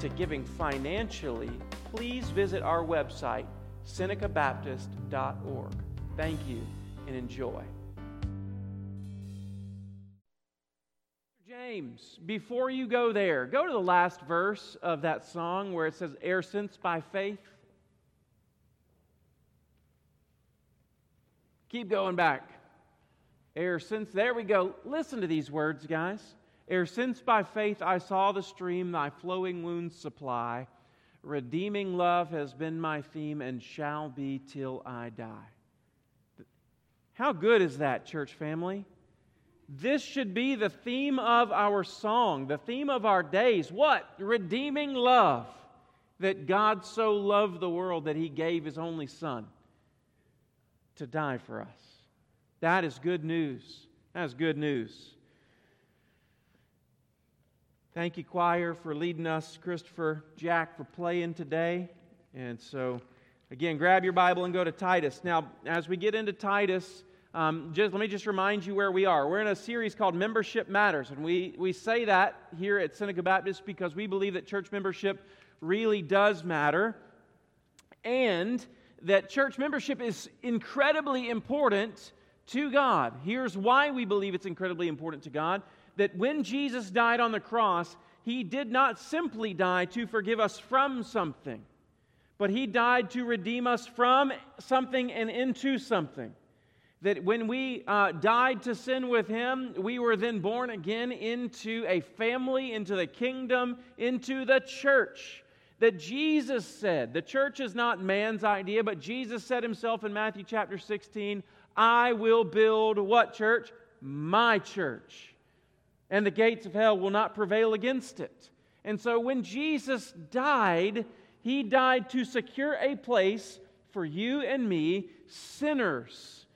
to giving financially, please visit our website, senecabaptist.org. Thank you and enjoy. James, before you go there, go to the last verse of that song where it says, Ere since by faith. Keep going back. Ere since, there we go. Listen to these words, guys. Ere since by faith I saw the stream thy flowing wounds supply, redeeming love has been my theme and shall be till I die. How good is that, church family? This should be the theme of our song, the theme of our days. What? Redeeming love. That God so loved the world that he gave his only Son to die for us. That is good news. That is good news. Thank you, choir, for leading us. Christopher, Jack, for playing today. And so, again, grab your Bible and go to Titus. Now, as we get into Titus, um, just, let me just remind you where we are. We're in a series called Membership Matters, and we, we say that here at Seneca Baptist because we believe that church membership really does matter, and that church membership is incredibly important to God. Here's why we believe it's incredibly important to God that when Jesus died on the cross, he did not simply die to forgive us from something, but he died to redeem us from something and into something. That when we uh, died to sin with him, we were then born again into a family, into the kingdom, into the church. That Jesus said, the church is not man's idea, but Jesus said himself in Matthew chapter 16, I will build what church? My church. And the gates of hell will not prevail against it. And so when Jesus died, he died to secure a place for you and me, sinners,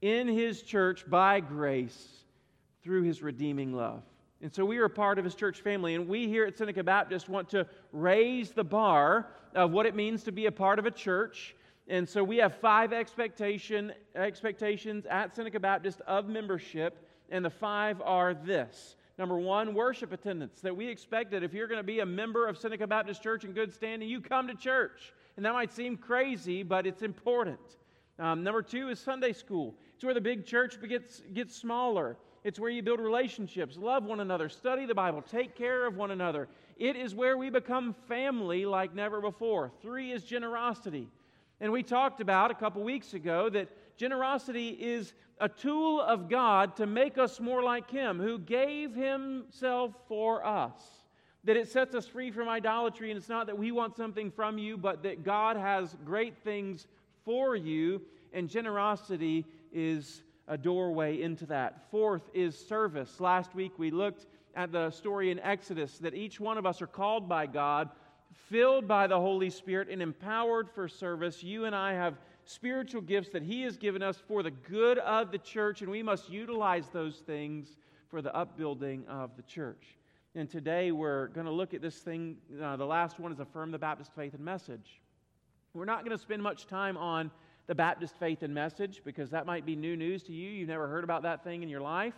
in his church by grace through his redeeming love. And so we are a part of his church family, and we here at Seneca Baptist want to raise the bar of what it means to be a part of a church and so we have five expectation, expectations at Seneca Baptist of membership, and the five are this. Number one, worship attendance. That we expect that if you're going to be a member of Seneca Baptist Church in good standing, you come to church. And that might seem crazy, but it's important. Um, number two is Sunday school. It's where the big church gets, gets smaller. It's where you build relationships, love one another, study the Bible, take care of one another. It is where we become family like never before. Three is generosity. And we talked about a couple weeks ago that generosity is a tool of God to make us more like Him, who gave Himself for us. That it sets us free from idolatry, and it's not that we want something from you, but that God has great things for you, and generosity is a doorway into that. Fourth is service. Last week we looked at the story in Exodus that each one of us are called by God filled by the Holy Spirit and empowered for service, you and I have spiritual gifts that He has given us for the good of the church, and we must utilize those things for the upbuilding of the church. And today we're going to look at this thing. Uh, the last one is Affirm the Baptist Faith and Message. We're not going to spend much time on the Baptist Faith and Message because that might be new news to you. You've never heard about that thing in your life.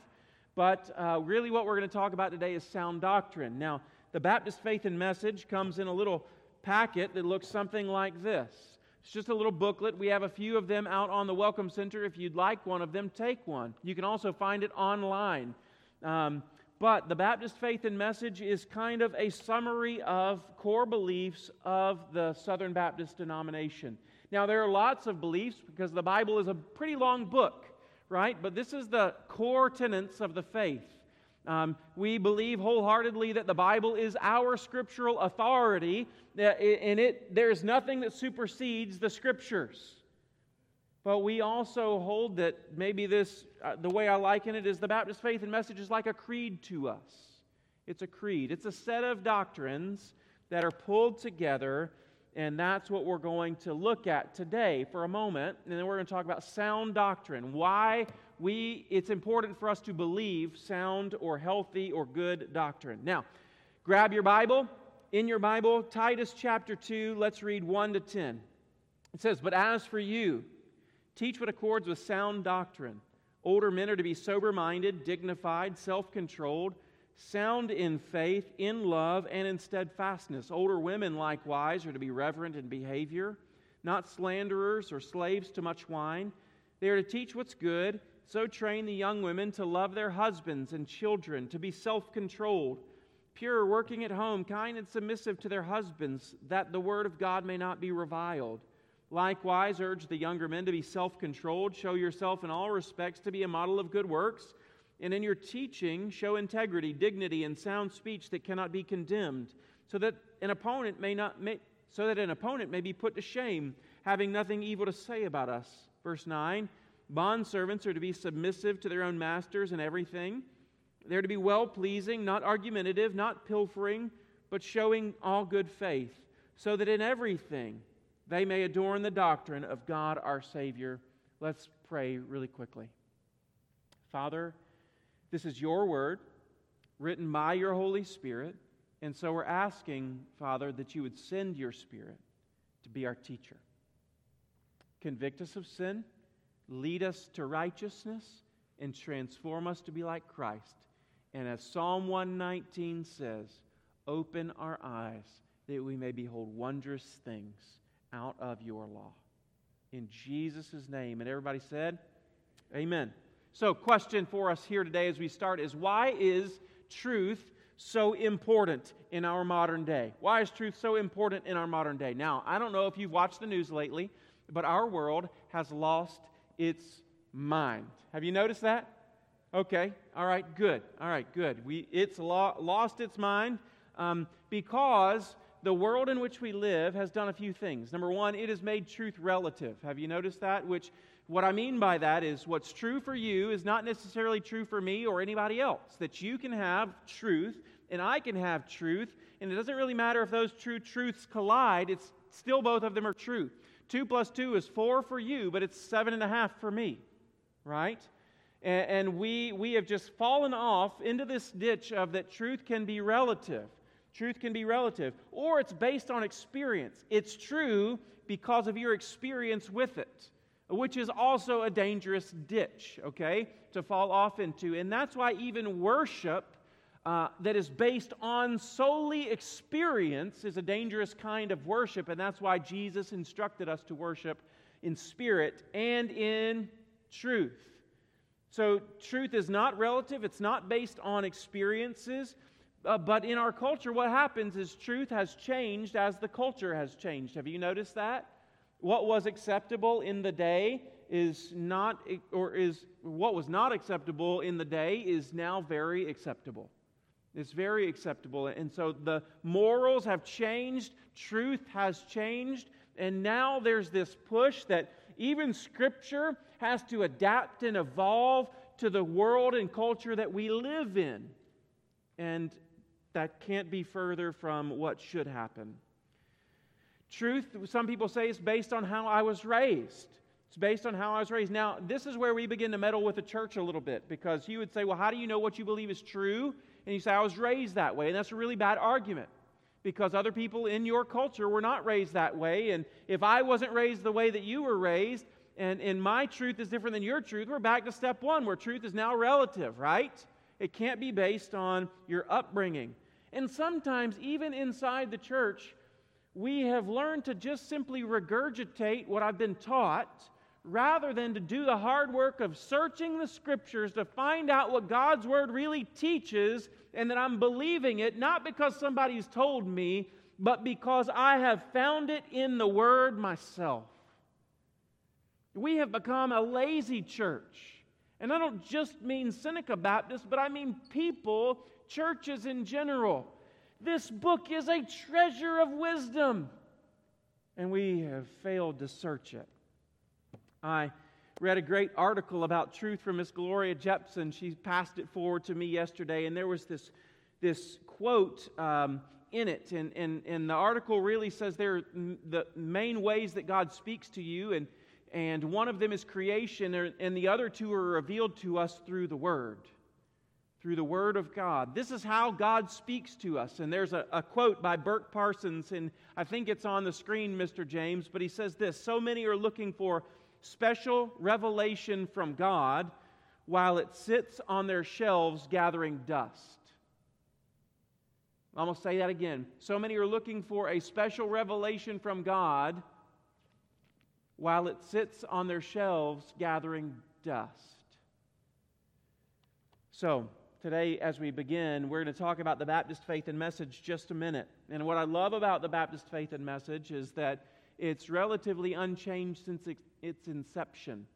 But uh, really, what we're going to talk about today is sound doctrine. Now, the Baptist Faith and Message comes in a little packet that looks something like this. It's just a little booklet. We have a few of them out on the Welcome Center. If you'd like one of them, take one. You can also find it online. Um, but the Baptist Faith and Message is kind of a summary of core beliefs of the Southern Baptist denomination. Now, there are lots of beliefs because the Bible is a pretty long book, right? But this is the core tenets of the faith. Um, we believe wholeheartedly that the Bible is our scriptural authority, and it, there's nothing that supersedes the scriptures. But we also hold that maybe this, uh, the way I liken it, is the Baptist faith and message is like a creed to us. It's a creed, it's a set of doctrines that are pulled together And that's what we're going to look at today for a moment. And then we're going to talk about sound doctrine. Why we it's important for us to believe sound or healthy or good doctrine. Now, grab your Bible. In your Bible, Titus chapter 2, let's read 1 to 10. It says, But as for you, teach what accords with sound doctrine. Older men are to be sober minded, dignified, self controlled, sound in faith, in love, and in steadfastness. Older women, likewise, are to be reverent in behavior, not slanderers or slaves to much wine. They are to teach what's good, so train the young women to love their husbands and children, to be self controlled, pure, working at home, kind and submissive to their husbands, that the word of God may not be reviled. Likewise, urge the younger men to be self controlled. Show yourself in all respects to be a model of good works. And in your teaching, show integrity, dignity, and sound speech that cannot be condemned, so that an opponent may not may, so that an opponent may be put to shame, having nothing evil to say about us. Verse 9 Bondservants are to be submissive to their own masters in everything. They're to be well pleasing, not argumentative, not pilfering, but showing all good faith, so that in everything, they may adorn the doctrine of God our Savior. Let's pray really quickly. Father, this is your word written by your Holy Spirit, and so we're asking, Father, that you would send your Spirit to be our teacher. Convict us of sin, lead us to righteousness, and transform us to be like Christ. And as Psalm 119 says, open our eyes that we may behold wondrous things out of your law. In Jesus' name. And everybody said, Amen. So, question for us here today as we start is why is truth so important in our modern day? Why is truth so important in our modern day? Now, I don't know if you've watched the news lately, but our world has lost its mind. Have you noticed that? Okay. All right. Good. All right. Good. We, it's lo- lost its mind um, because the world in which we live has done a few things. Number one, it has made truth relative. Have you noticed that? Which, what I mean by that is what's true for you is not necessarily true for me or anybody else. That you can have truth and I can have truth, and it doesn't really matter if those true truths collide, it's still both of them are true. Two plus two is four for you, but it's seven and a half for me, right? And, and we, we have just fallen off into this ditch of that truth can be relative. Truth can be relative, or it's based on experience. It's true because of your experience with it, which is also a dangerous ditch, okay, to fall off into. And that's why even worship uh, that is based on solely experience is a dangerous kind of worship, and that's why Jesus instructed us to worship in spirit and in truth. So, truth is not relative, it's not based on experiences. Uh, but in our culture, what happens is truth has changed as the culture has changed. Have you noticed that? What was acceptable in the day is not, or is what was not acceptable in the day is now very acceptable. It's very acceptable. And so the morals have changed, truth has changed, and now there's this push that even Scripture has to adapt and evolve to the world and culture that we live in. And that can't be further from what should happen. Truth, some people say, is based on how I was raised. It's based on how I was raised. Now, this is where we begin to meddle with the church a little bit because you would say, well, how do you know what you believe is true? And you say, I was raised that way. And that's a really bad argument because other people in your culture were not raised that way. And if I wasn't raised the way that you were raised, and, and my truth is different than your truth, we're back to step one where truth is now relative, right? It can't be based on your upbringing. And sometimes, even inside the church, we have learned to just simply regurgitate what I've been taught rather than to do the hard work of searching the scriptures to find out what God's word really teaches and that I'm believing it, not because somebody's told me, but because I have found it in the word myself. We have become a lazy church. And I don't just mean Seneca Baptist, but I mean people churches in general. This book is a treasure of wisdom, and we have failed to search it. I read a great article about truth from Miss Gloria Jepson. She passed it forward to me yesterday, and there was this, this quote um, in it. And, and, and the article really says there are the main ways that God speaks to you, and, and one of them is creation, and the other two are revealed to us through the Word. Through the Word of God. This is how God speaks to us. And there's a, a quote by Burk Parsons, and I think it's on the screen, Mr. James, but he says this So many are looking for special revelation from God while it sits on their shelves gathering dust. I'm going to say that again. So many are looking for a special revelation from God while it sits on their shelves gathering dust. So, today, as we begin, we're going to talk about the Baptist faith and message just a minute. And what I love about the Baptist faith and message is that it's relatively unchanged since its inception.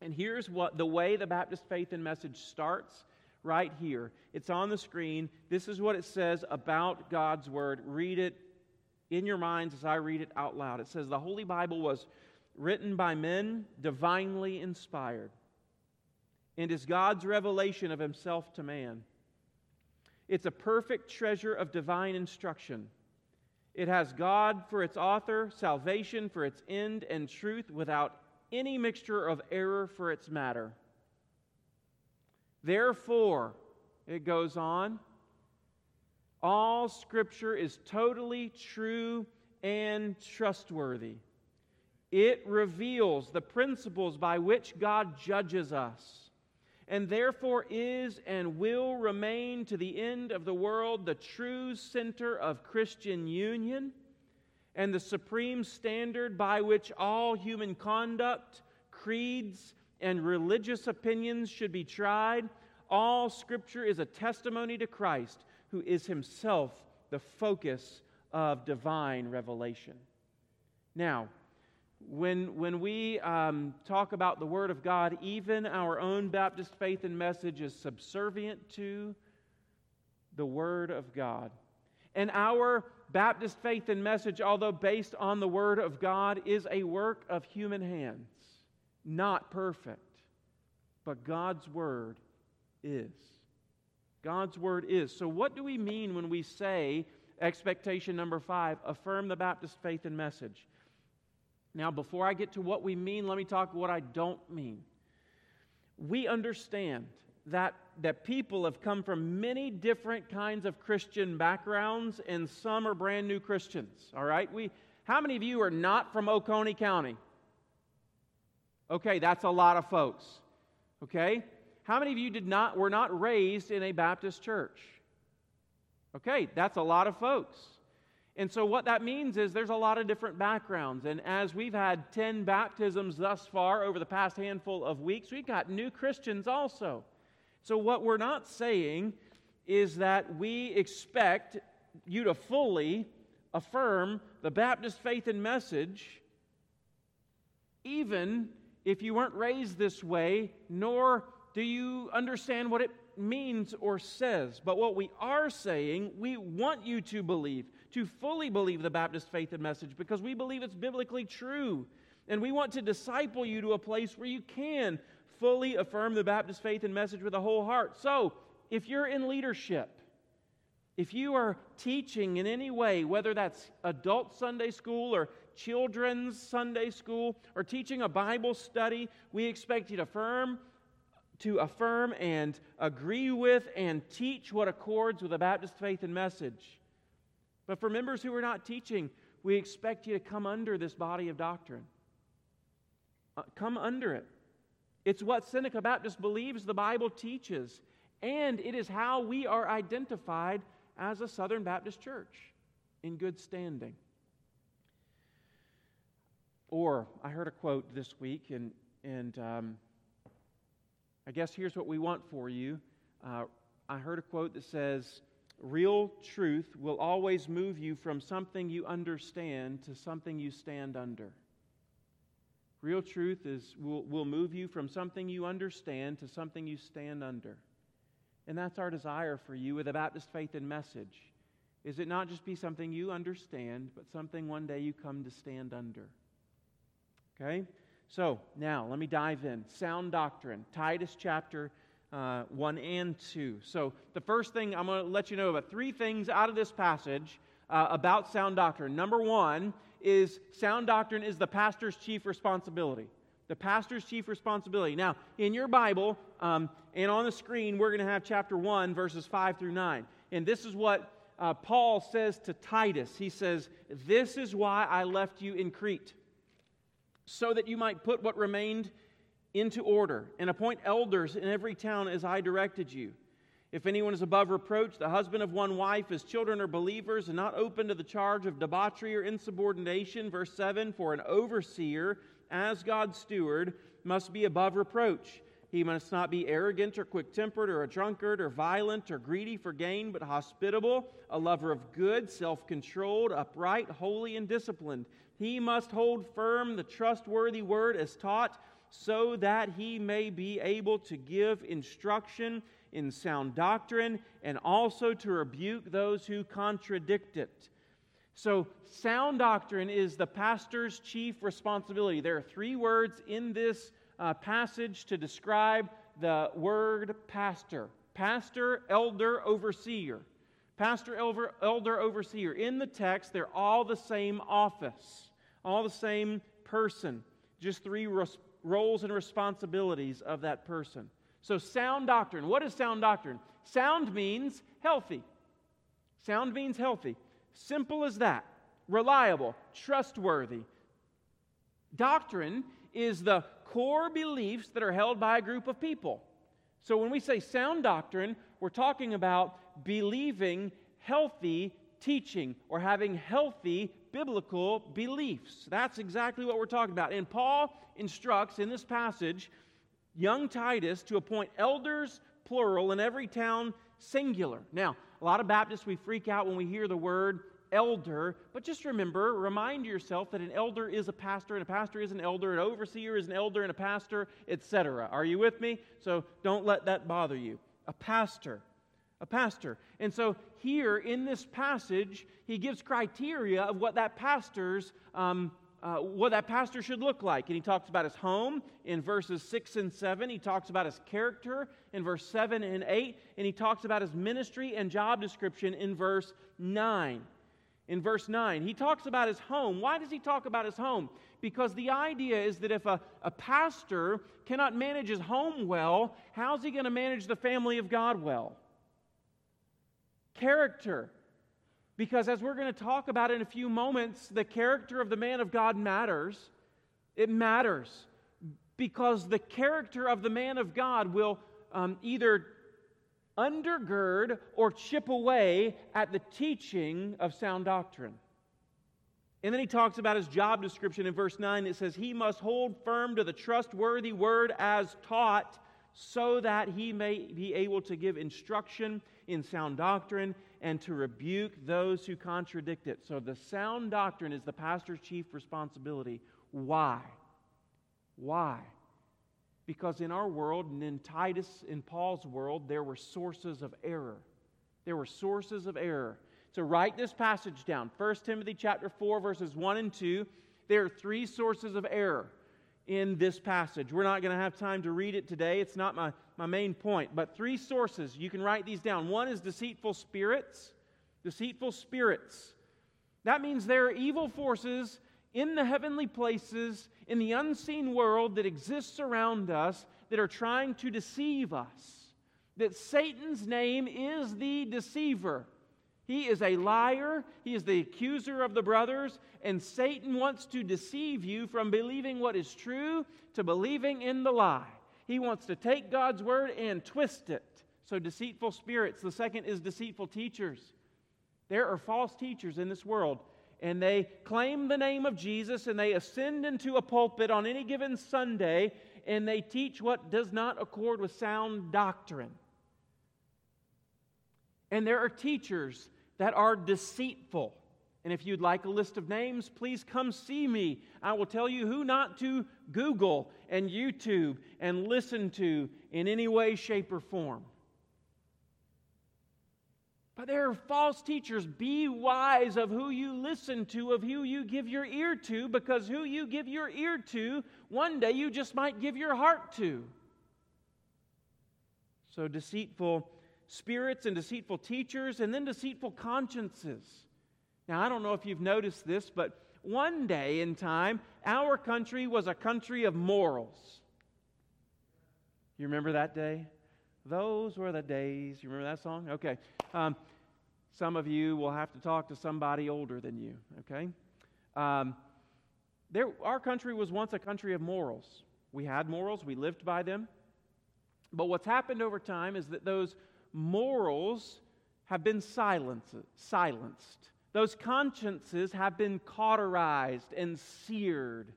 And here's what the way the Baptist faith and message starts right here. It's on the screen. This is what it says about God's Word. Read it in your minds as I read it out loud. It says, The Holy Bible was written by men, divinely inspired, and is God's revelation of Himself to man. It's a perfect treasure of divine instruction. It has God for its author, salvation for its end, and truth without any mixture of error for its matter. Therefore, it goes on, all scripture is totally true and trustworthy. It reveals the principles by which God judges us, and therefore is and will remain to the end of the world the true center of Christian union and the supreme standard by which all human conduct, creeds, and religious opinions should be tried, all Scripture is a testimony to Christ, who is Himself the focus of divine revelation. Now, when, when we um, talk about the Word of God, even our own Baptist faith and message is subservient to the Word of God. And our Baptist faith and message, although based on the Word of God, is a work of human hands not perfect, but God's Word is. God's Word is. So, what do we mean when we say, expectation number five, affirm the Baptist faith and message? Now, before I get to what we mean, let me talk what I don't mean. We understand that, that people have come from many different kinds of Christian backgrounds, and some are brand new Christians. All right? We, how many of you are not from Oconee County? Okay, that's a lot of folks. Okay? How many of you did not were not raised in a Baptist church? Okay, that's a lot of folks. And so what that means is there's a lot of different backgrounds. And as we've had 10 baptisms thus far over the past handful of weeks, we've got new Christians also. So what we're not saying is that we expect you to fully affirm the Baptist faith and message even if you weren't raised this way, nor do you understand what it means or says. But what we are saying, we want you to believe, to fully believe the Baptist faith and message, because we believe it's biblically true. And we want to disciple you to a place where you can fully affirm the Baptist faith and message with a whole heart. So, if you're in leadership, if you are teaching in any way, whether that's adult Sunday school or children's Sunday school or teaching a Bible study, we expect you to affirm to affirm and agree with and teach what accords with the Baptist faith and message. But for members who are not teaching, we expect you to come under this body of doctrine. Uh, come under it. It's what Seneca Baptist believes the Bible teaches, and it is how we are identified as a Southern Baptist church in good standing. Or I heard a quote this week, and, and um, I guess here's what we want for you. Uh, I heard a quote that says, Real truth will always move you from something you understand to something you stand under. Real truth is, will, will move you from something you understand to something you stand under. And that's our desire for you with a Baptist faith and message. Is it not just be something you understand, but something one day you come to stand under? Okay? So now let me dive in. Sound doctrine, Titus chapter uh, 1 and 2. So, the first thing I'm going to let you know about three things out of this passage uh, about sound doctrine. Number one is sound doctrine is the pastor's chief responsibility. The pastor's chief responsibility. Now, in your Bible um, and on the screen, we're going to have chapter 1, verses 5 through 9. And this is what uh, Paul says to Titus. He says, This is why I left you in Crete, so that you might put what remained into order and appoint elders in every town as I directed you. If anyone is above reproach, the husband of one wife, his children are believers and not open to the charge of debauchery or insubordination. Verse 7 For an overseer, as God's steward, must be above reproach. He must not be arrogant or quick tempered or a drunkard or violent or greedy for gain, but hospitable, a lover of good, self controlled, upright, holy, and disciplined. He must hold firm the trustworthy word as taught so that he may be able to give instruction in sound doctrine and also to rebuke those who contradict it. So, sound doctrine is the pastor's chief responsibility. There are three words in this uh, passage to describe the word pastor pastor, elder, overseer. Pastor, elder, elder, overseer. In the text, they're all the same office, all the same person, just three res- roles and responsibilities of that person. So, sound doctrine. What is sound doctrine? Sound means healthy. Sound means healthy. Simple as that. Reliable, trustworthy. Doctrine is the core beliefs that are held by a group of people. So, when we say sound doctrine, we're talking about believing healthy teaching or having healthy biblical beliefs. That's exactly what we're talking about. And Paul instructs in this passage young Titus to appoint elders, plural, in every town, singular. Now, a lot of Baptists, we freak out when we hear the word elder, but just remember, remind yourself that an elder is a pastor, and a pastor is an elder, an overseer is an elder, and a pastor, etc. Are you with me? So don't let that bother you. A pastor. A pastor. And so here in this passage, he gives criteria of what that pastor's um, uh, what that pastor should look like. And he talks about his home in verses 6 and 7. He talks about his character in verse 7 and 8. And he talks about his ministry and job description in verse 9. In verse 9, he talks about his home. Why does he talk about his home? Because the idea is that if a, a pastor cannot manage his home well, how's he going to manage the family of God well? Character because as we're going to talk about in a few moments, the character of the man of God matters. It matters because the character of the man of God will um, either undergird or chip away at the teaching of sound doctrine. And then he talks about his job description in verse 9. It says, He must hold firm to the trustworthy word as taught, so that he may be able to give instruction in sound doctrine and to rebuke those who contradict it. So the sound doctrine is the pastor's chief responsibility. Why? Why? Because in our world, and in Titus, in Paul's world, there were sources of error. There were sources of error. So write this passage down. 1 Timothy chapter 4, verses 1 and 2. There are three sources of error in this passage. We're not going to have time to read it today. It's not my, my main point. But three sources. You can write these down. One is deceitful spirits. Deceitful spirits. That means there are evil forces in the heavenly places, in the unseen world that exists around us, that are trying to deceive us. That Satan's name is the deceiver. He is a liar. He is the accuser of the brothers. And Satan wants to deceive you from believing what is true to believing in the lie. He wants to take God's word and twist it. So, deceitful spirits. The second is deceitful teachers. There are false teachers in this world, and they claim the name of Jesus and they ascend into a pulpit on any given Sunday and they teach what does not accord with sound doctrine. And there are teachers that are deceitful. And if you'd like a list of names, please come see me. I will tell you who not to Google and YouTube and listen to in any way, shape, or form. But there are false teachers. Be wise of who you listen to, of who you give your ear to, because who you give your ear to, one day you just might give your heart to. So, deceitful spirits and deceitful teachers, and then deceitful consciences. Now, I don't know if you've noticed this, but one day in time, our country was a country of morals. You remember that day? Those were the days. You remember that song? Okay. Um, some of you will have to talk to somebody older than you, okay? Um, there, our country was once a country of morals. We had morals, we lived by them. But what's happened over time is that those morals have been silenced. silenced. Those consciences have been cauterized and seared.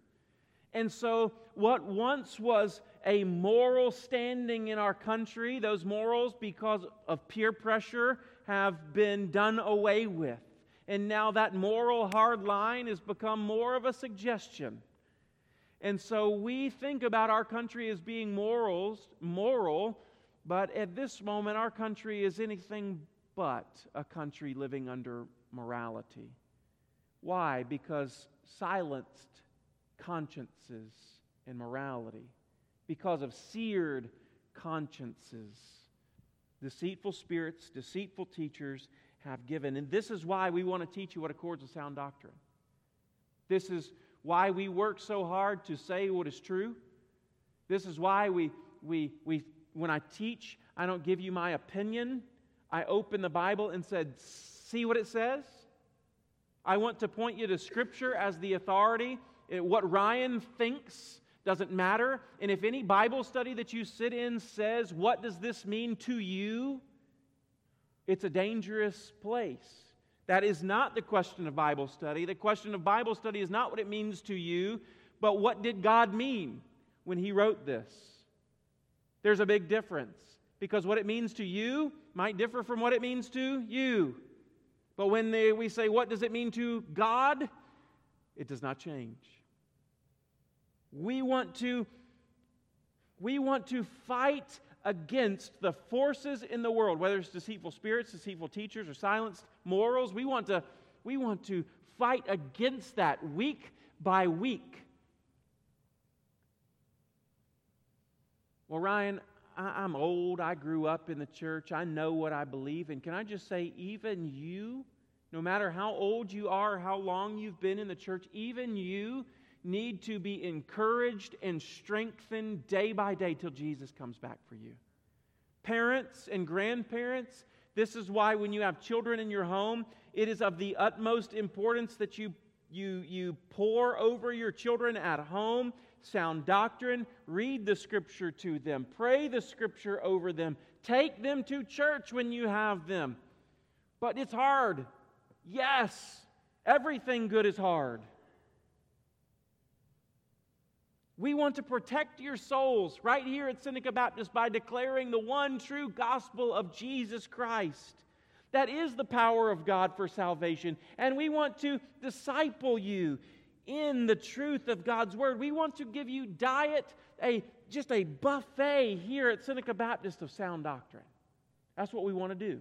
And so, what once was a moral standing in our country, those morals, because of peer pressure, have been done away with. And now that moral hard line has become more of a suggestion. And so we think about our country as being morals, moral, but at this moment our country is anything but a country living under morality. Why? Because silenced consciences and morality, because of seared consciences, deceitful spirits, deceitful teachers have given. And this is why we want to teach you what accords with sound doctrine. This is why we work so hard to say what is true. This is why we, we, we when I teach, I don't give you my opinion. I open the Bible and said, see what it says. I want to point you to Scripture as the authority. It, what Ryan thinks doesn't matter. And if any Bible study that you sit in says, What does this mean to you? It's a dangerous place. That is not the question of Bible study. The question of Bible study is not what it means to you, but what did God mean when He wrote this? There's a big difference because what it means to you might differ from what it means to you. But when they, we say, What does it mean to God? it does not change. We want to, we want to fight against the forces in the world, whether it's deceitful spirits, deceitful teachers, or silenced morals. We want to, we want to fight against that week by week. Well, Ryan, I, am old. I grew up in the church. I know what I believe. And can I just say, even you, no matter how old you are, how long you've been in the church, even you need to be encouraged and strengthened day by day till Jesus comes back for you. Parents and grandparents, this is why when you have children in your home, it is of the utmost importance that you, you, you pour over your children at home sound doctrine, read the scripture to them, pray the scripture over them, take them to church when you have them. But it's hard. Yes, everything good is hard. We want to protect your souls right here at Seneca Baptist by declaring the one true gospel of Jesus Christ. That is the power of God for salvation. And we want to disciple you in the truth of God's word. We want to give you diet, a just a buffet here at Seneca Baptist of sound doctrine. That's what we want to do.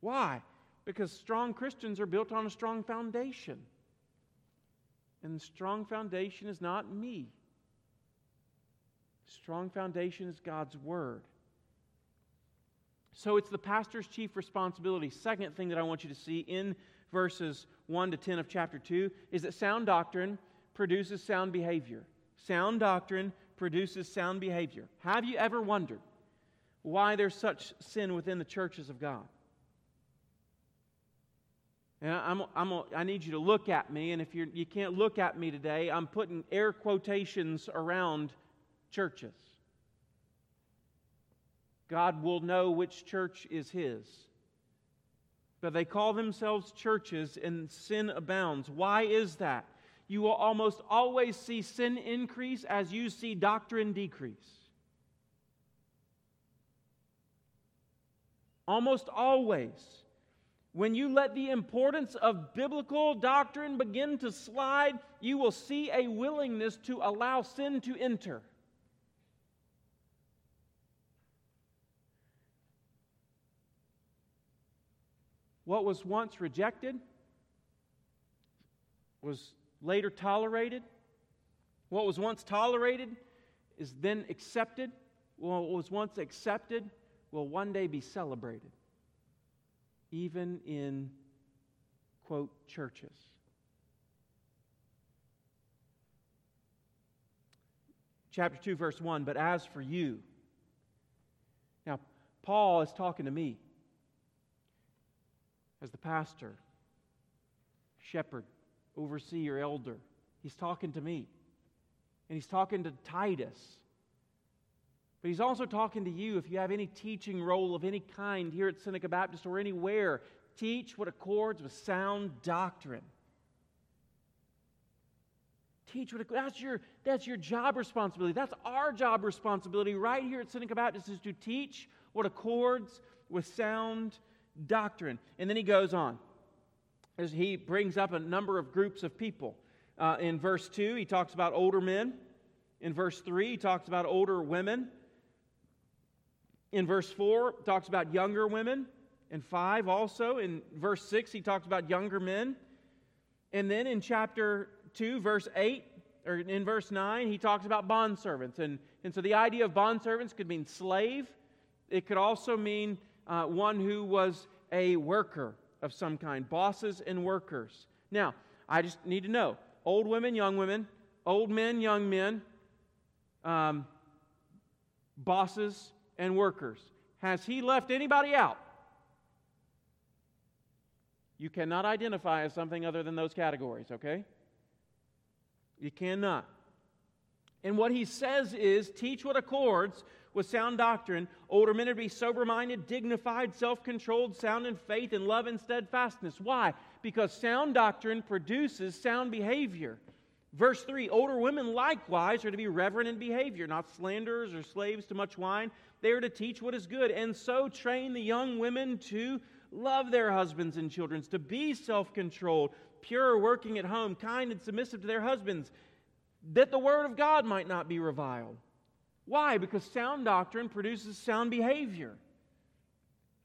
Why? Because strong Christians are built on a strong foundation. And the strong foundation is not me. Strong foundation is God's Word. So it's the pastor's chief responsibility. Second thing that I want you to see in verses 1 to 10 of chapter 2 is that sound doctrine produces sound behavior. Sound doctrine produces sound behavior. Have you ever wondered why there's such sin within the churches of God? And I'm, I'm, I need you to look at me, and if you're, you can't look at me today, I'm putting air quotations around churches. God will know which church is His. But they call themselves churches, and sin abounds. Why is that? You will almost always see sin increase as you see doctrine decrease. Almost always. When you let the importance of biblical doctrine begin to slide, you will see a willingness to allow sin to enter. What was once rejected was later tolerated. What was once tolerated is then accepted. what was once accepted will one day be celebrated, even in, quote, churches. Chapter 2, verse 1 But as for you, now, Paul is talking to me as the pastor, shepherd, overseer, elder. He's talking to me. And he's talking to Titus. But he's also talking to you if you have any teaching role of any kind here at Seneca Baptist or anywhere. Teach what accords with sound doctrine. Teach what that's your that's your job responsibility. That's our job responsibility right here at Seneca Baptist is to teach what accords with sound doctrine. And then he goes on as he brings up a number of groups of people. Uh, in verse 2, he talks about older men. In verse 3, he talks about older women. In verse 4, talks about younger women. In 5, also. In verse 6, he talks about younger men. And then in chapter 2, verse 8, or in verse 9, he talks about bondservants. And, and so the idea of bondservants could mean slave, it could also mean uh, one who was a worker of some kind, bosses and workers. Now, I just need to know old women, young women, old men, young men, um, bosses and workers. Has he left anybody out? You cannot identify as something other than those categories, okay? You cannot. And what he says is teach what accords with sound doctrine. Older men are to be sober minded, dignified, self controlled, sound in faith, and love and steadfastness. Why? Because sound doctrine produces sound behavior. Verse 3 Older women likewise are to be reverent in behavior, not slanderers or slaves to much wine. They are to teach what is good, and so train the young women to love their husbands and children, to be self controlled, pure, working at home, kind and submissive to their husbands, that the word of God might not be reviled. Why? Because sound doctrine produces sound behavior.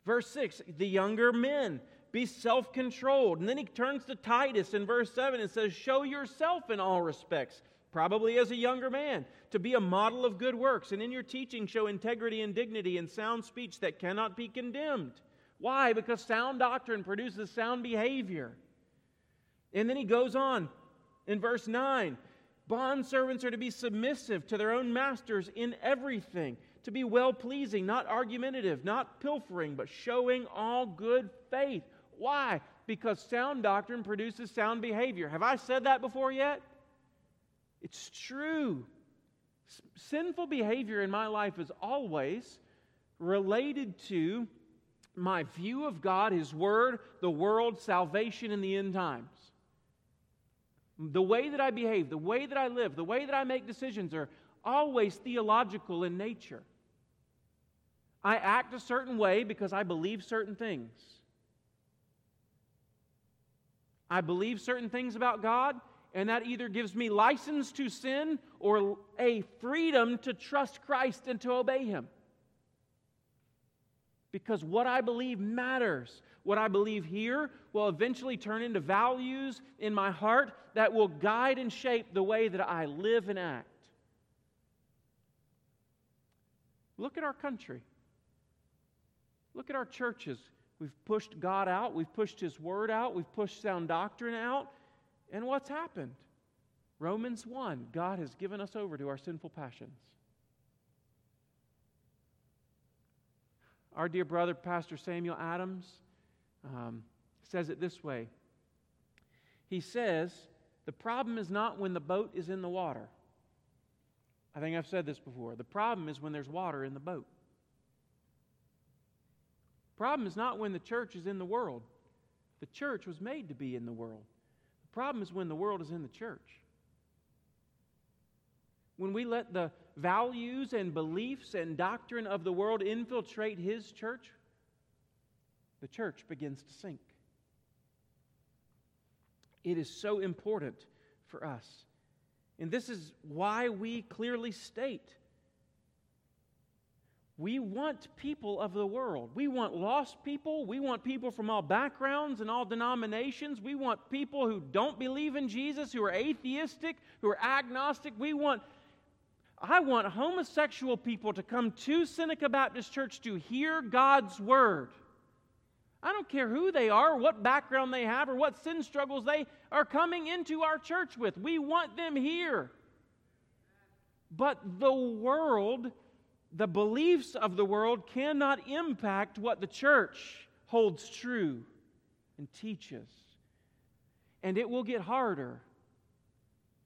Verse 6 the younger men be self controlled. And then he turns to Titus in verse 7 and says, Show yourself in all respects, probably as a younger man, to be a model of good works. And in your teaching, show integrity and dignity and sound speech that cannot be condemned. Why? Because sound doctrine produces sound behavior. And then he goes on in verse 9 Bondservants are to be submissive to their own masters in everything, to be well pleasing, not argumentative, not pilfering, but showing all good faith. Why? Because sound doctrine produces sound behavior. Have I said that before yet? It's true. S- sinful behavior in my life is always related to my view of God, His Word, the world, salvation, and the end times. The way that I behave, the way that I live, the way that I make decisions are always theological in nature. I act a certain way because I believe certain things. I believe certain things about God, and that either gives me license to sin or a freedom to trust Christ and to obey Him. Because what I believe matters. What I believe here will eventually turn into values in my heart that will guide and shape the way that I live and act. Look at our country. Look at our churches. We've pushed God out, we've pushed His Word out, we've pushed sound doctrine out. And what's happened? Romans 1 God has given us over to our sinful passions. Our dear brother, Pastor Samuel Adams, um, says it this way He says, The problem is not when the boat is in the water. I think I've said this before. The problem is when there's water in the boat. The problem is not when the church is in the world. The church was made to be in the world. The problem is when the world is in the church. When we let the values and beliefs and doctrine of the world infiltrate his church, the church begins to sink. It is so important for us. And this is why we clearly state we want people of the world. We want lost people. We want people from all backgrounds and all denominations. We want people who don't believe in Jesus, who are atheistic, who are agnostic. We want I want homosexual people to come to Seneca Baptist Church to hear God's word. I don't care who they are, what background they have, or what sin struggles they are coming into our church with. We want them here. But the world, the beliefs of the world, cannot impact what the church holds true and teaches. And it will get harder.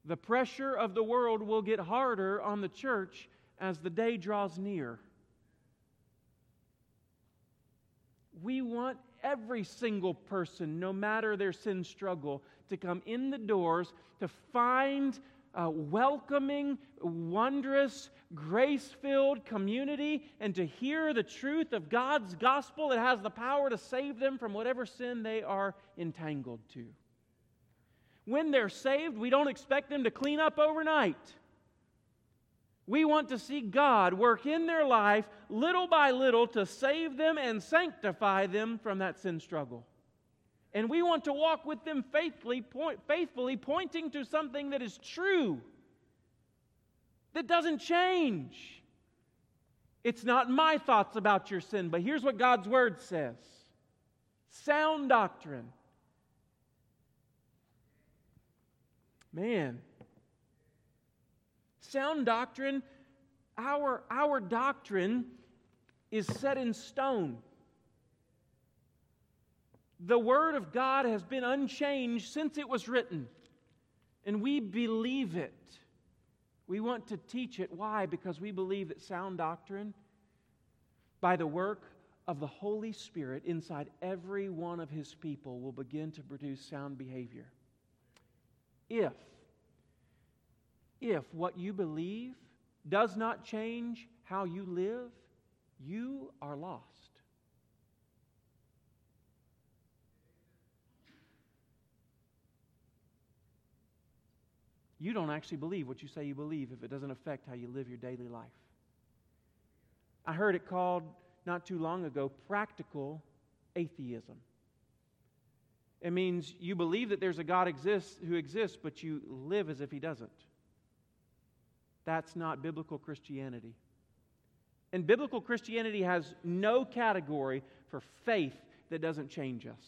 The pressure of the world will get harder on the church as the day draws near. We want every single person, no matter their sin struggle, to come in the doors to find a welcoming, wondrous, grace filled community and to hear the truth of God's gospel that has the power to save them from whatever sin they are entangled to. When they're saved, we don't expect them to clean up overnight. We want to see God work in their life little by little to save them and sanctify them from that sin struggle. And we want to walk with them faithfully, point, faithfully pointing to something that is true, that doesn't change. It's not my thoughts about your sin, but here's what God's Word says sound doctrine. Man, sound doctrine, our, our doctrine is set in stone. The Word of God has been unchanged since it was written, and we believe it. We want to teach it. Why? Because we believe that sound doctrine, by the work of the Holy Spirit inside every one of His people, will begin to produce sound behavior if, if what you believe does not change how you live, you are lost. You don't actually believe what you say you believe if it doesn't affect how you live your daily life. I heard it called not too long ago practical atheism. It means you believe that there's a God exists, who exists, but you live as if he doesn't. That's not biblical Christianity. And biblical Christianity has no category for faith that doesn't change us,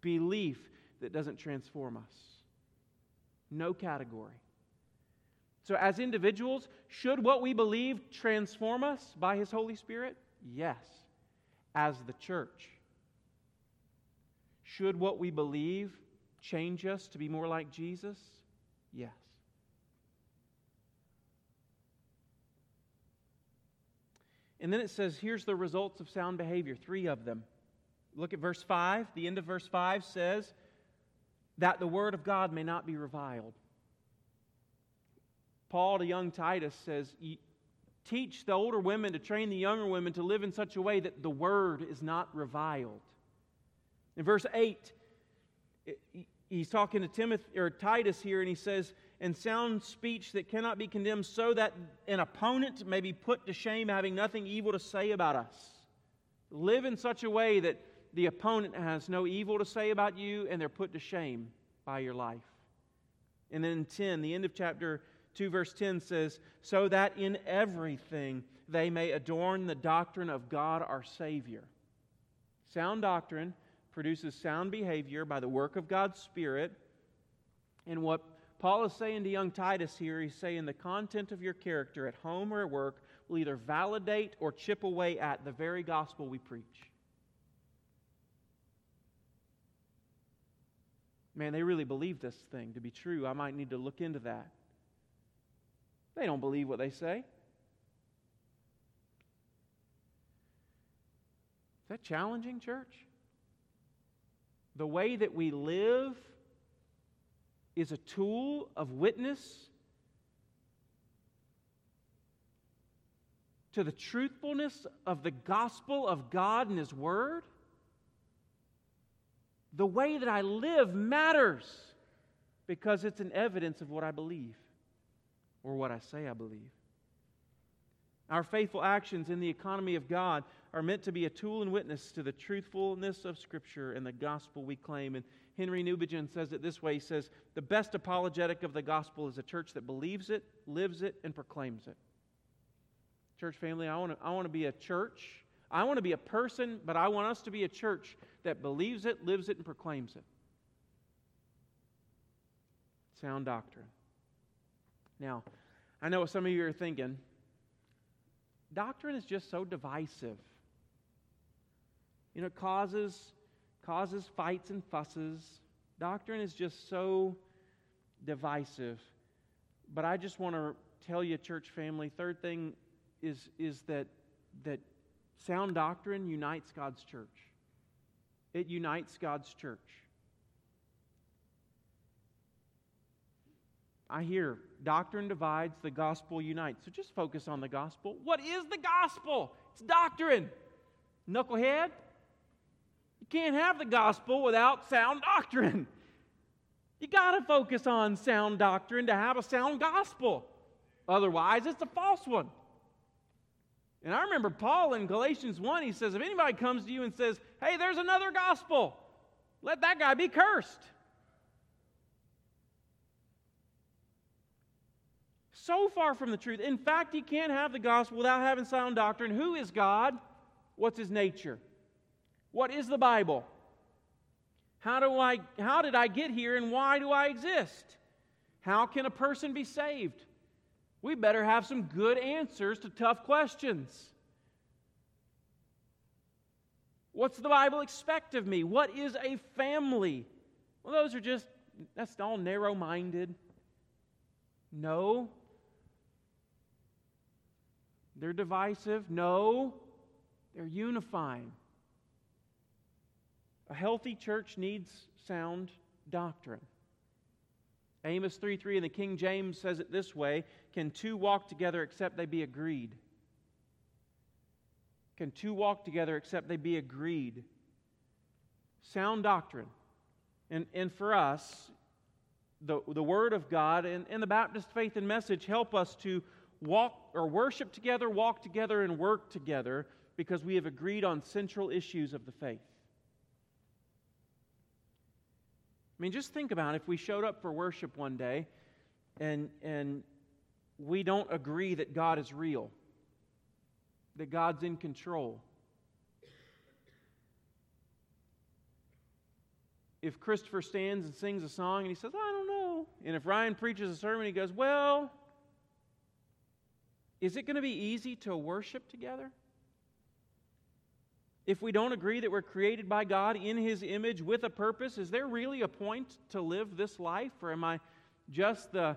belief that doesn't transform us. No category. So, as individuals, should what we believe transform us by His Holy Spirit? Yes. As the church, should what we believe change us to be more like Jesus? Yes. And then it says, here's the results of sound behavior, three of them. Look at verse 5. The end of verse 5 says, that the word of God may not be reviled. Paul to young Titus says, Teach the older women to train the younger women to live in such a way that the word is not reviled. In verse 8, he's talking to Timothy or Titus here, and he says, "And sound speech that cannot be condemned, so that an opponent may be put to shame, having nothing evil to say about us. Live in such a way that the opponent has no evil to say about you, and they're put to shame by your life." And then 10, the end of chapter 2, verse 10 says, So that in everything they may adorn the doctrine of God our Savior. Sound doctrine produces sound behavior by the work of God's Spirit. And what Paul is saying to young Titus here, he's saying the content of your character at home or at work will either validate or chip away at the very gospel we preach. Man, they really believe this thing to be true. I might need to look into that. They don't believe what they say. Is that challenging, church? The way that we live is a tool of witness to the truthfulness of the gospel of God and His Word. The way that I live matters because it's an evidence of what I believe or what I say I believe. Our faithful actions in the economy of God are meant to be a tool and witness to the truthfulness of Scripture and the gospel we claim. And Henry Newbigin says it this way He says, The best apologetic of the gospel is a church that believes it, lives it, and proclaims it. Church family, I want to, I want to be a church. I want to be a person, but I want us to be a church that believes it, lives it, and proclaims it. Sound doctrine. Now, I know what some of you are thinking. Doctrine is just so divisive. You know, causes, causes fights and fusses. Doctrine is just so divisive. But I just want to tell you, church family, third thing is, is that, that sound doctrine unites God's church. It unites God's church. I hear doctrine divides, the gospel unites. So just focus on the gospel. What is the gospel? It's doctrine. Knucklehead, you can't have the gospel without sound doctrine. You got to focus on sound doctrine to have a sound gospel. Otherwise, it's a false one. And I remember Paul in Galatians 1, he says, If anybody comes to you and says, Hey, there's another gospel, let that guy be cursed. so far from the truth. In fact, he can't have the gospel without having sound doctrine. Who is God? What's his nature? What is the Bible? How, do I, how did I get here and why do I exist? How can a person be saved? We better have some good answers to tough questions. What's the Bible expect of me? What is a family? Well, those are just, that's all narrow minded. No, they're divisive. No, they're unifying. A healthy church needs sound doctrine. Amos 3 3 in the King James says it this way Can two walk together except they be agreed? Can two walk together except they be agreed? Sound doctrine. And, and for us, the, the Word of God and, and the Baptist faith and message help us to walk or worship together, walk together, and work together because we have agreed on central issues of the faith. I mean, just think about it. if we showed up for worship one day and, and we don't agree that God is real, that God's in control. If Christopher stands and sings a song and he says, I don't know. And if Ryan preaches a sermon, he goes, Well, is it going to be easy to worship together? If we don't agree that we're created by God in His image with a purpose, is there really a point to live this life? Or am I just the,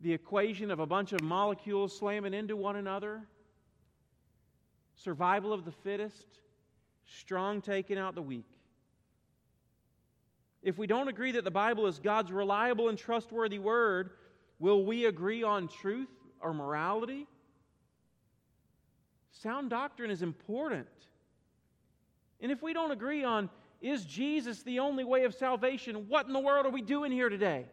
the equation of a bunch of molecules slamming into one another? Survival of the fittest, strong taking out the weak. If we don't agree that the Bible is God's reliable and trustworthy word, will we agree on truth or morality. Sound doctrine is important. And if we don't agree on is Jesus the only way of salvation, what in the world are we doing here today?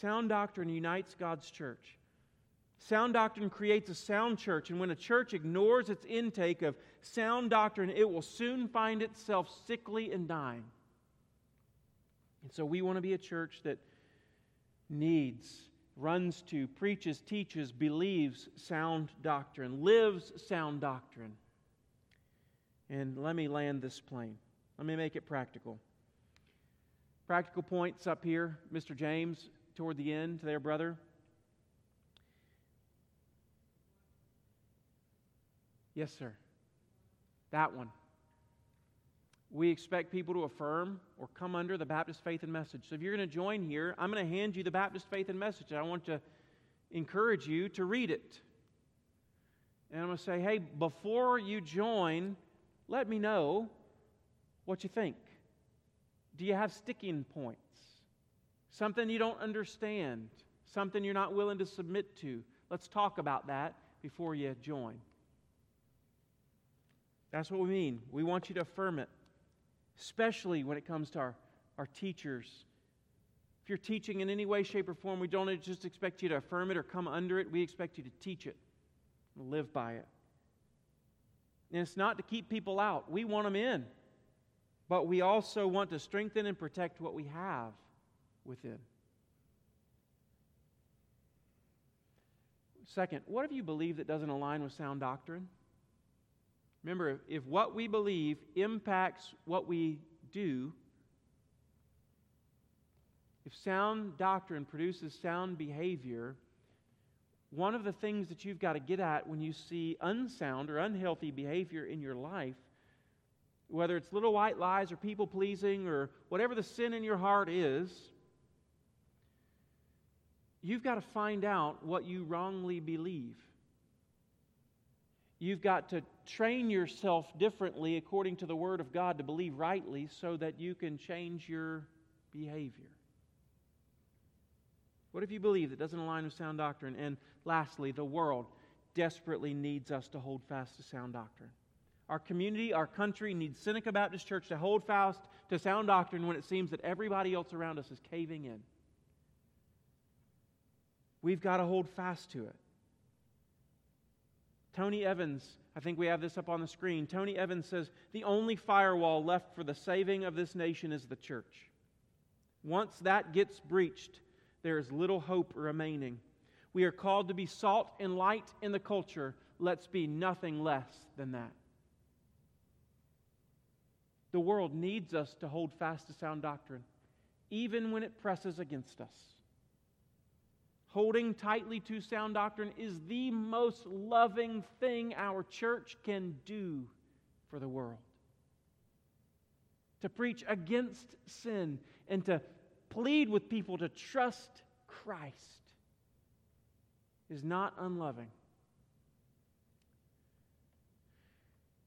Sound doctrine unites God's church. Sound doctrine creates a sound church, and when a church ignores its intake of sound doctrine, it will soon find itself sickly and dying. And so we want to be a church that needs, runs to, preaches, teaches, believes sound doctrine, lives sound doctrine. And let me land this plane. Let me make it practical. Practical points up here, Mr. James, toward the end there, brother. Yes, sir. That one we expect people to affirm or come under the Baptist faith and message. So if you're going to join here, I'm going to hand you the Baptist faith and message. I want to encourage you to read it. And I'm going to say, hey, before you join, let me know what you think. Do you have sticking points? Something you don't understand? Something you're not willing to submit to? Let's talk about that before you join. That's what we mean. We want you to affirm it especially when it comes to our, our teachers. If you're teaching in any way, shape, or form, we don't just expect you to affirm it or come under it. We expect you to teach it, live by it. And it's not to keep people out, we want them in. But we also want to strengthen and protect what we have within. Second, what if you believe that doesn't align with sound doctrine? Remember, if what we believe impacts what we do, if sound doctrine produces sound behavior, one of the things that you've got to get at when you see unsound or unhealthy behavior in your life, whether it's little white lies or people pleasing or whatever the sin in your heart is, you've got to find out what you wrongly believe. You've got to train yourself differently according to the Word of God to believe rightly so that you can change your behavior. What if you believe that doesn't align with sound doctrine? And lastly, the world desperately needs us to hold fast to sound doctrine. Our community, our country needs Seneca Baptist Church to hold fast to sound doctrine when it seems that everybody else around us is caving in. We've got to hold fast to it. Tony Evans, I think we have this up on the screen. Tony Evans says the only firewall left for the saving of this nation is the church. Once that gets breached, there is little hope remaining. We are called to be salt and light in the culture. Let's be nothing less than that. The world needs us to hold fast to sound doctrine, even when it presses against us. Holding tightly to sound doctrine is the most loving thing our church can do for the world. To preach against sin and to plead with people to trust Christ is not unloving.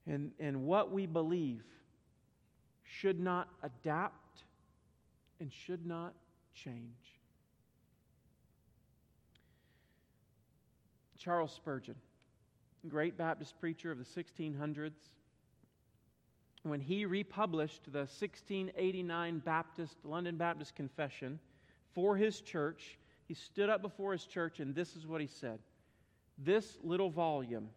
And, and what we believe should not adapt and should not change. Charles Spurgeon, great Baptist preacher of the 1600s, when he republished the 1689 Baptist, London Baptist Confession for his church, he stood up before his church and this is what he said. This little volume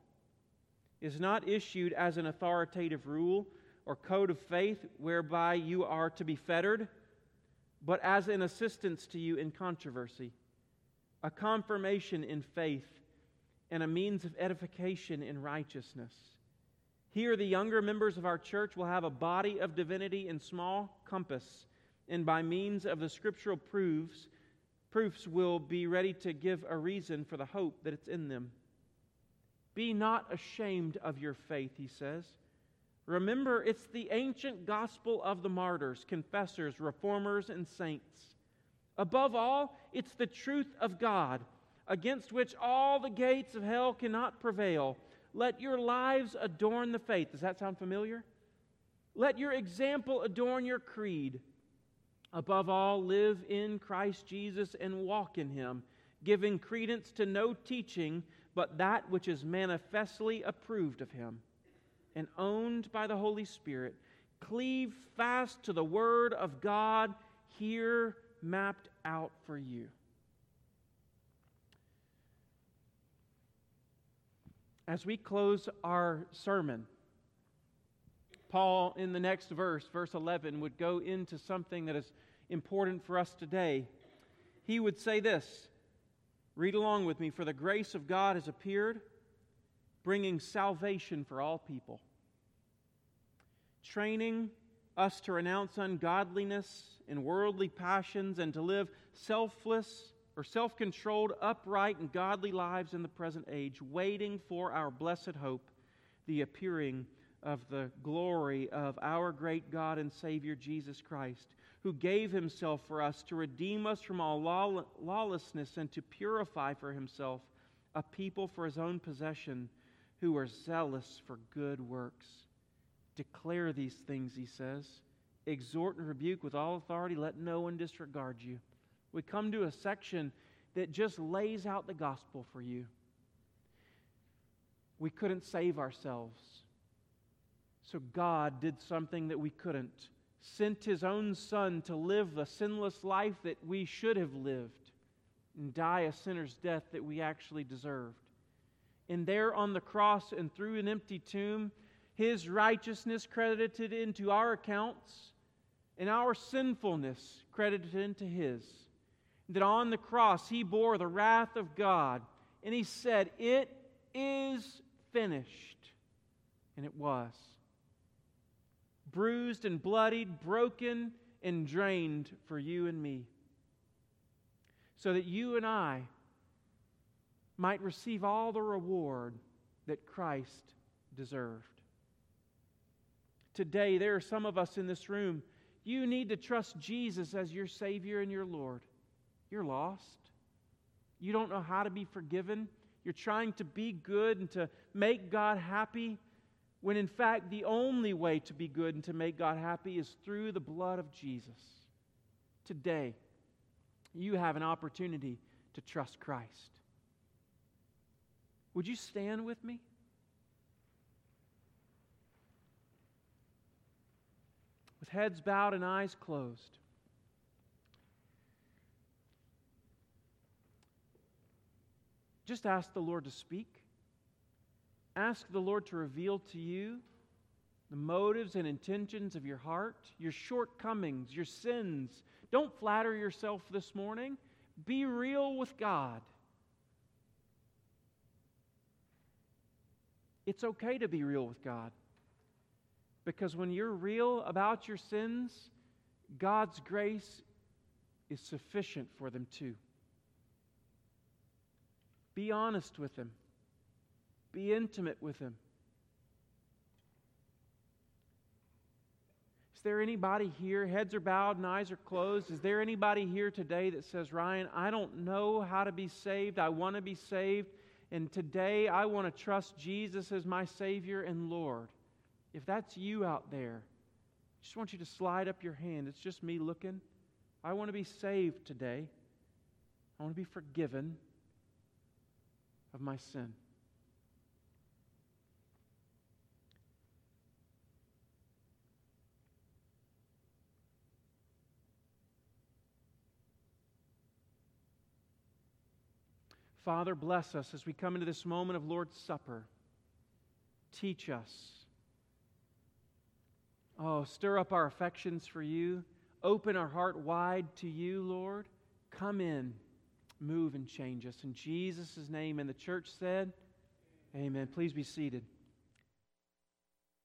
is not issued as an authoritative rule or code of faith whereby you are to be fettered, but as an assistance to you in controversy, a confirmation in faith, and a means of edification in righteousness here, the younger members of our church will have a body of divinity in small compass, and by means of the scriptural proofs, proofs will be ready to give a reason for the hope that it's in them. Be not ashamed of your faith, he says. Remember, it's the ancient gospel of the martyrs, confessors, reformers, and saints. Above all, it's the truth of God, against which all the gates of hell cannot prevail let your lives adorn the faith. Does that sound familiar? Let your example adorn your creed. Above all, live in Christ Jesus and walk in him, giving credence to no teaching but that which is manifestly approved of him and owned by the Holy Spirit. Cleave fast to the Word of God here mapped out for you. As we close our sermon, Paul, in the next verse, verse 11, would go into something that is important for us today. He would say this Read along with me. For the grace of God has appeared, bringing salvation for all people, training us to renounce ungodliness and worldly passions and to live selfless or self controlled, upright, and godly lives in the present age, waiting for our blessed hope, the appearing of the glory of our great God and Savior Jesus Christ, who gave himself for us to redeem us from all lawlessness and to purify for himself a people for his own possession who are zealous for good works. Declare these things, he says. Exhort and rebuke with all authority. Let no one disregard you we come to a section that just lays out the gospel for you. We couldn't save ourselves. So God did something that we couldn't sent his own Son to live a sinless life that we should have lived and die a sinner's death that we actually deserved. And there on the cross and through an empty tomb, his righteousness credited into our accounts and our sinfulness credited into his. That on the cross he bore the wrath of God and he said, It is finished. And it was. Bruised and bloodied, broken and drained for you and me. So that you and I might receive all the reward that Christ deserved. Today, there are some of us in this room, you need to trust Jesus as your Savior and your Lord. You're lost. You don't know how to be forgiven. You're trying to be good and to make God happy, when in fact, the only way to be good and to make God happy is through the blood of Jesus. Today, you have an opportunity to trust Christ. Would you stand with me? With heads bowed and eyes closed. Just ask the Lord to speak. Ask the Lord to reveal to you the motives and intentions of your heart, your shortcomings, your sins. Don't flatter yourself this morning. Be real with God. It's okay to be real with God. Because when you're real about your sins, God's grace is sufficient for them too. Be honest with Him, be intimate with Him. Is there anybody here, heads are bowed and eyes are closed? Is there anybody here today that says, Ryan, I don't know how to be saved. I want to be saved. And today I want to trust Jesus as my Savior and Lord. If that's you out there, I just want you to slide up your hand. It's just me looking. I want to be saved today. I want to be forgiven of my sin. Father, bless us as we come into this moment of Lord's Supper. Teach us. Oh, stir up our affections for you. Open our heart wide to you, Lord. Come in move and change us. In Jesus' name, and the church said, Amen. Please be seated.